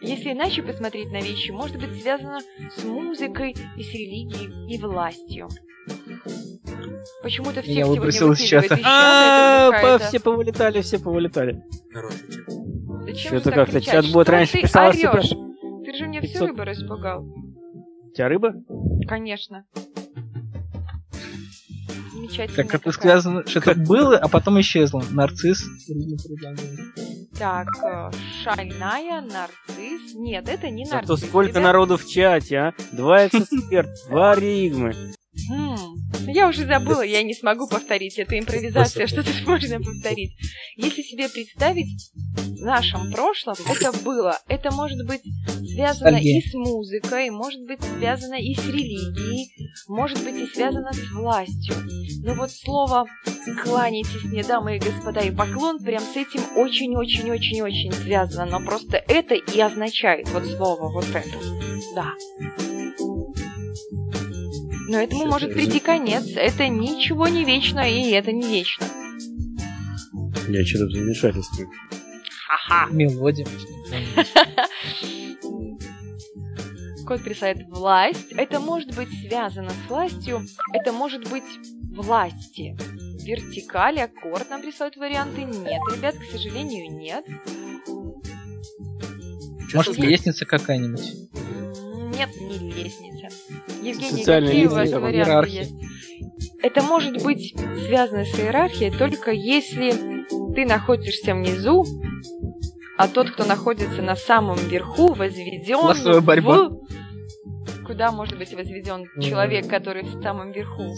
Если иначе посмотреть на вещи, может быть связано с музыкой и с религией и властью. Почему-то всех Меня сегодня выбросило из чата. А, все повылетали, все повылетали. Чат. Что-то как-то чат-бот Что раньше ты писал? Ты же мне всю 500. рыбу распугал. У тебя рыба? Конечно. Замечательно. Так это связано, что это было, а потом исчезло. Нарцисс. Так, э, шальная, нарцисс. Нет, это не Зато нарцисс. сколько ребят. народу в чате, а? Два эксперт, два ригмы. Я уже забыла, я не смогу повторить. Это импровизация, что тут можно повторить. Если себе представить, в нашем прошлом это было. Это может быть связано и с музыкой, может быть связано и с религией, может быть и связано с властью. Но вот слово «кланяйтесь мне, дамы и господа, и поклон» прям с этим очень-очень-очень-очень связано. Но просто это и означает вот слово вот это. Да. Но этому Чё может прийти конец. Это ничего не вечно, и это не вечно. Я что-то в замешательстве. Ха-ха. Мелодия. Код присылает власть. Это может быть связано с властью. Это может быть власти. Вертикаль, аккорд нам присылают варианты. Нет, ребят, к сожалению, нет. Может, лестница какая-нибудь? Нет, не лестница. Евгений, Социальная какие у вас варианты иерархия. есть? Это может быть связано с иерархией только если ты находишься внизу, а тот, кто находится на самом верху, возведен борьба. в... Куда может быть возведен человек, который в самом верху?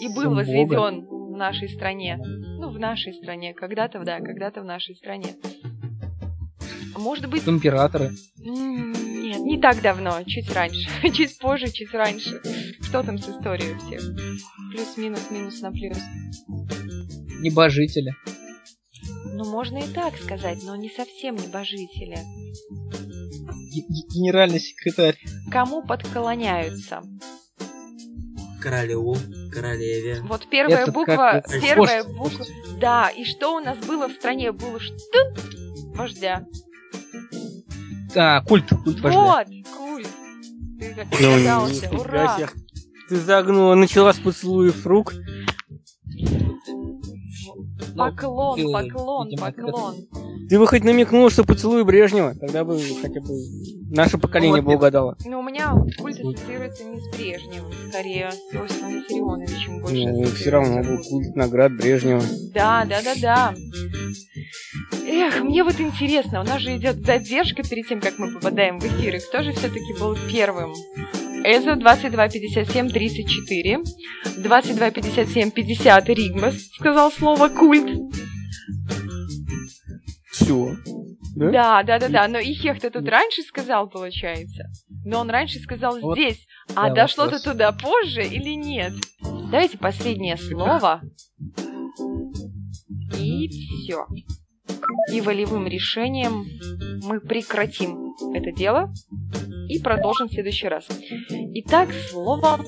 И был возведен в нашей стране. Ну, в нашей стране. Когда-то, да, когда-то в нашей стране. Может быть, Императоры. Нет, не так давно, чуть раньше. Чуть позже, чуть раньше. Что там с историей у всех? Плюс-минус, минус на плюс. Небожители. Ну, можно и так сказать, но не совсем небожители. Г- Генеральный секретарь. Кому подклоняются? Королеву, королеве. Вот первая Это буква, как- первая Вождь, буква. Да, и что у нас было в стране? Было что? Вождя. А, культ. Культ вождя. Вот, культ. Ты как Ну, догадался, ура. Ты загнула, начала с поцелуев рук. Поклон, э, поклон, поклон. Ты бы хоть намекнула, что поцелуй Брежнева, тогда бы хотя бы наше поколение Вот бы угадало. Но у меня культ ассоциируется не с Брежневым, скорее с Иосифом Виссарионовичем больше. Ну, все равно был культ наград Брежнева. Да, да, да, да. Эх, мне вот интересно, у нас же идет задержка перед тем, как мы попадаем в эфир, и кто же все-таки был первым? Эзо 2257 34, 2257 50 Ригмас сказал слово культ. Все. Да? Да, да, да, да. Но и Хех-то тут раньше сказал, получается. Но он раньше сказал Вот, здесь. А да, дошло-то вопрос. туда позже или нет? Давайте последнее слово. И все. И волевым решением мы прекратим это дело и продолжим в следующий раз. Итак, слово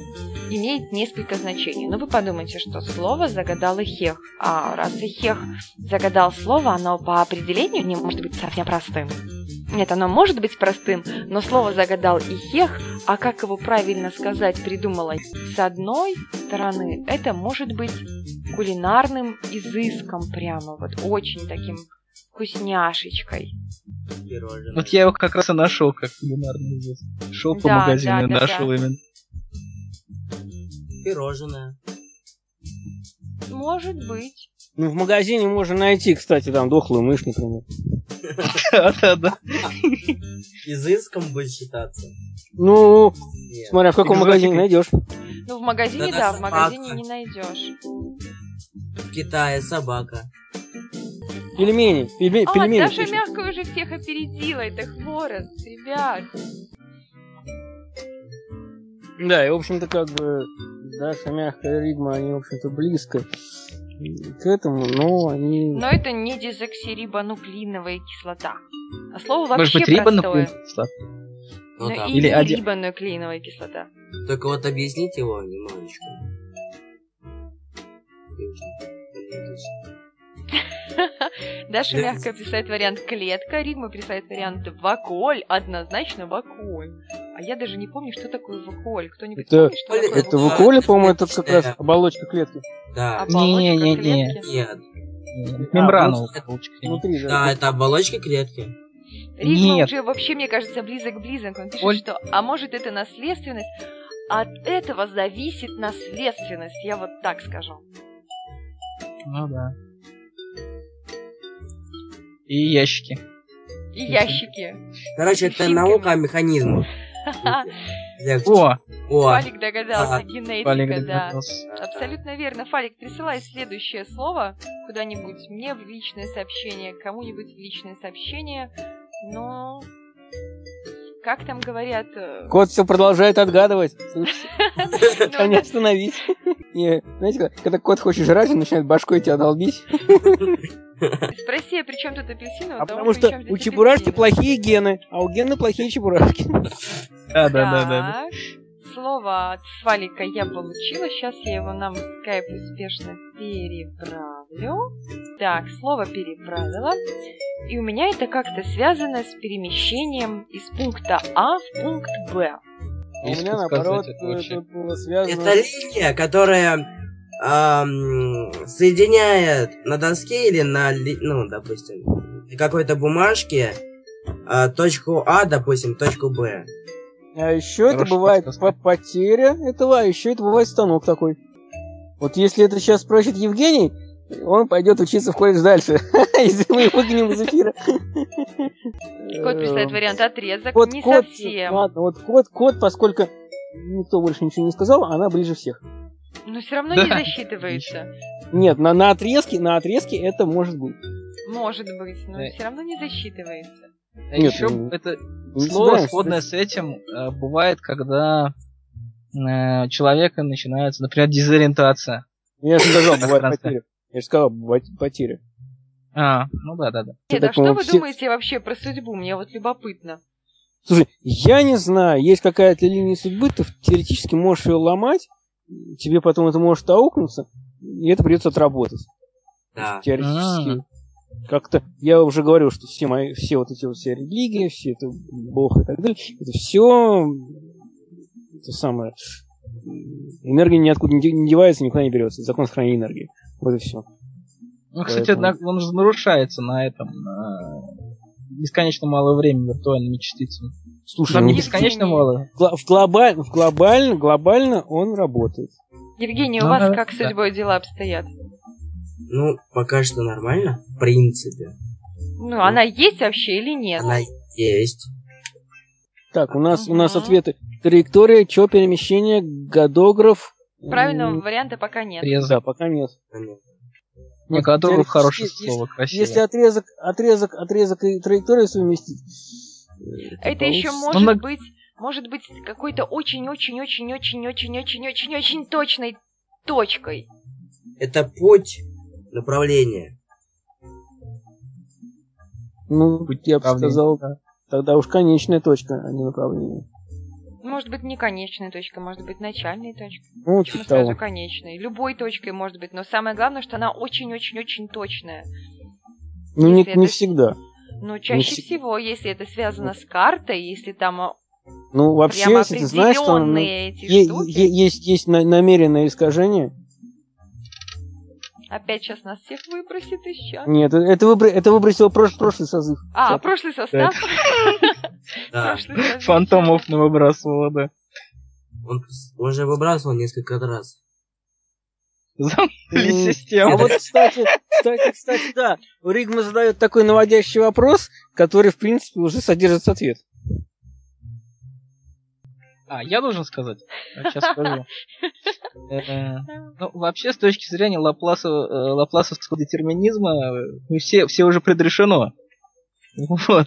имеет несколько значений. Но вы подумайте, что слово загадал Ихех. А раз Ихех загадал слово, оно по определению не может быть совсем простым. Нет, оно может быть простым, но слово загадал Ихех, а как его правильно сказать придумала с одной стороны, это может быть кулинарным изыском прямо, вот очень таким вкусняшечкой. Пирожное. Вот я его как раз и нашел, как кулинарный язык. Шел по Да, магазину да, нашел да. именно. Пирожное. Может быть. Ну, в магазине можно найти, кстати, там дохлую мышь, например. Да-да-да. Изыском будет считаться. Ну, смотря в каком магазине найдешь. Ну, в магазине, да, в магазине не найдешь. В Китае собака. Пельмени. Пельме- А, пельмени. Даша точно. мягко уже всех опередила, это хворост, ребят. Да, и, в общем-то, как бы, Даша, мягкая ригма, они, в общем-то, близко к этому, но они... Но это не дезоксирибонуклеиновая кислота. А слово вообще Может быть, простое. рибонуклеин? Ну Ну, да. Или один. рибонуклеиновая кислота. Только вот объяснить его немножечко. Даша Да. мягко присылает вариант клетка, Ригма присылает вариант ваколь, однозначно ваколь. А я даже не помню, что такое вакуоль. Кто-нибудь Это- помнит, что это такое Это вакуоли, по-моему, это как раз оболочка клетки. Да. Оболочка Не-не-не. клетки? Нет. Мембрана. Внутри же. Да, это оболочка клетки. Рифма Нет. уже вообще, мне кажется, близок к близок. Он пишет, Оль- что а может это наследственность? От этого зависит наследственность, я вот так скажу. Ну да. И ящики. И ящики. Короче, это наука о механизмах. О, О, Фалик догадался, А, генетика, Валик да. догадался. Абсолютно верно. Фалик, присылай следующее слово куда-нибудь мне в личное сообщение, кому-нибудь в личное сообщение. Но как там говорят? э, Кот все продолжает отгадывать. А не остановить. Знаете, когда кот хочет жрать, он начинает башкой тебя долбить. Спроси, а при чем тут апельсиновый? А потому что у чебурашки апельсин? плохие гены, а у Гены плохие чебурашки. Да, да, да, да. Слово от Фалика я получила. Сейчас я его нам в скайп успешно переправлю. Так, слово переправила. И у меня это как-то связано с перемещением из пункта А в пункт Б. У меня, наоборот, это это было связано... это линия, которая ам, соединяет на доске или на, ну, допустим, какой-то бумажке а, точку А, допустим, точку Б. А еще это Хорошая бывает по- потеря этого, а еще это бывает станок такой. Вот если это сейчас спросит Евгений, он пойдет учиться в колледж дальше, если мы его выгоним из эфира. Кот представляет вариант отрезок. Не Э, кот, совсем. ладно, вот кот, кот, поскольку никто больше ничего не сказал, она ближе всех. Но все равно Да. не засчитывается. Нет, на, на отрезке, на отрезке это может быть. Может быть, но Да. все равно не засчитывается. А Нет, еще ну, это Не слово, сходное с этим, э, бывает, когда э, у человека начинается, например, дезориентация. Я же сказал, бывает потеря. Я же сказал, бывает потеря. А, ну да, да, да. Нет, а что вы все- думаете вообще про судьбу? Мне вот любопытно. Слушай, я не знаю, есть какая-то линия судьбы, ты теоретически можешь ее ломать, тебе потом это может аукнуться, и это придется отработать. Да. Теоретически. Как-то, я уже говорил, что все мои, все вот эти вот все религии, все это Бог и так далее, это все это самое, энергия ниоткуда не де- не девается, никуда не берется. Закон сохранения энергии. Вот и все. Ну, кстати, Поэтому- он же нарушается на этом, на бесконечно мало времени виртуальными частицами. Слушай, Там ну, не бесконечно мало. в, глобаль- в глобально, глобально он работает. Евгений, у Ну вас да, как с да. судьбой дела обстоят? Ну, пока что нормально, в принципе. Ну, она есть вообще или нет? Она есть. Так, у нас, у нас ответы. Траектория, чё, перемещение, годограф. Правильного М, варианта пока нет. Отрезок. Да, пока нет. Не, теоретически, хорошее если- слово, красивое. Если отрезок, отрезок, отрезок и траекторию совместить. э, Это еще может Ну, на- быть, может быть какой-то очень-очень-очень-очень-очень-очень-очень точной точкой. Это путь направления. Ну, я бы Направление, сказал, тогда уж конечная точка, а не направление. Может быть, не конечная точка, может быть, начальная точка. Ну, Почему типа сразу того. конечной? Любой точкой может быть, но самое главное, что она очень-очень-очень точная. Ну, не, если не это- всегда. Но чаще всегда. всего, если это связано с картой, если там а, Ну, вообще, прямо если ты знаешь, что ну, определенные эти е- штуки, е- есть, есть на- намеренное искажение. Опять сейчас нас всех выбросит из чата. Нет, это, выбро- это выбросил прош- прошлый созыв. А, чата. прошлый состав? Фантомов навыбрасывала, да. Он, он же выбрасывал несколько раз. Замкнули М, А систему. вот, кстати, кстати, кстати, да, Ригма задает такой наводящий вопрос, который, в принципе, уже содержит ответ. А, я должен сказать? Сейчас скажу. Э, Ну, вообще, с точки зрения э, лапласовского детерминизма, э, все, все уже предрешено. Вот.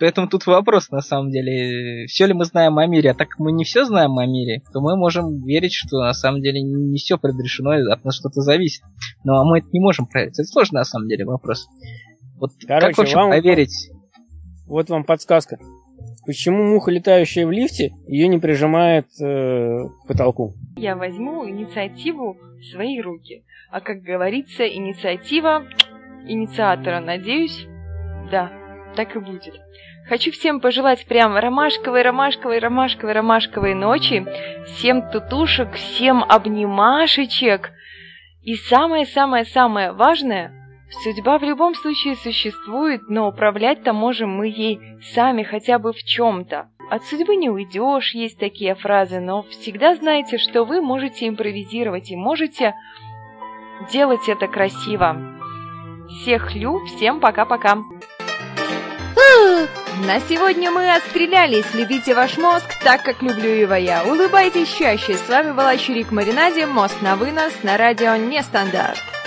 Поэтому тут вопрос, на самом деле, все ли мы знаем о мире, а так как мы не все знаем о мире, то мы можем верить, что на самом деле не все предрешено, от нас что-то зависит. Но мы это не можем проверить. Это сложный, на самом деле, вопрос. Вот Короче, как вообще вам- проверить? Вот вам подсказка. Почему муха, летающая в лифте, ее не прижимает э, к потолку? Я возьму инициативу в свои руки. А как говорится, инициатива инициатора. Надеюсь, да, так и будет. Хочу всем пожелать прям ромашковой, ромашковой, ромашковой, ромашковой ночи. Всем тутушек, всем обнимашечек. И самое-самое-самое важное, судьба в любом случае существует, но управлять-то можем мы ей сами хотя бы в чем-то. От судьбы не уйдешь, есть такие фразы, но всегда знайте, что вы можете импровизировать и можете делать это красиво. Всех лю, всем пока-пока. На сегодня мы отстрелялись. Любите ваш мозг так, как люблю его я. Улыбайтесь чаще. С вами была Чурик Маринаде. Мост на вынос на радио Нестандарт.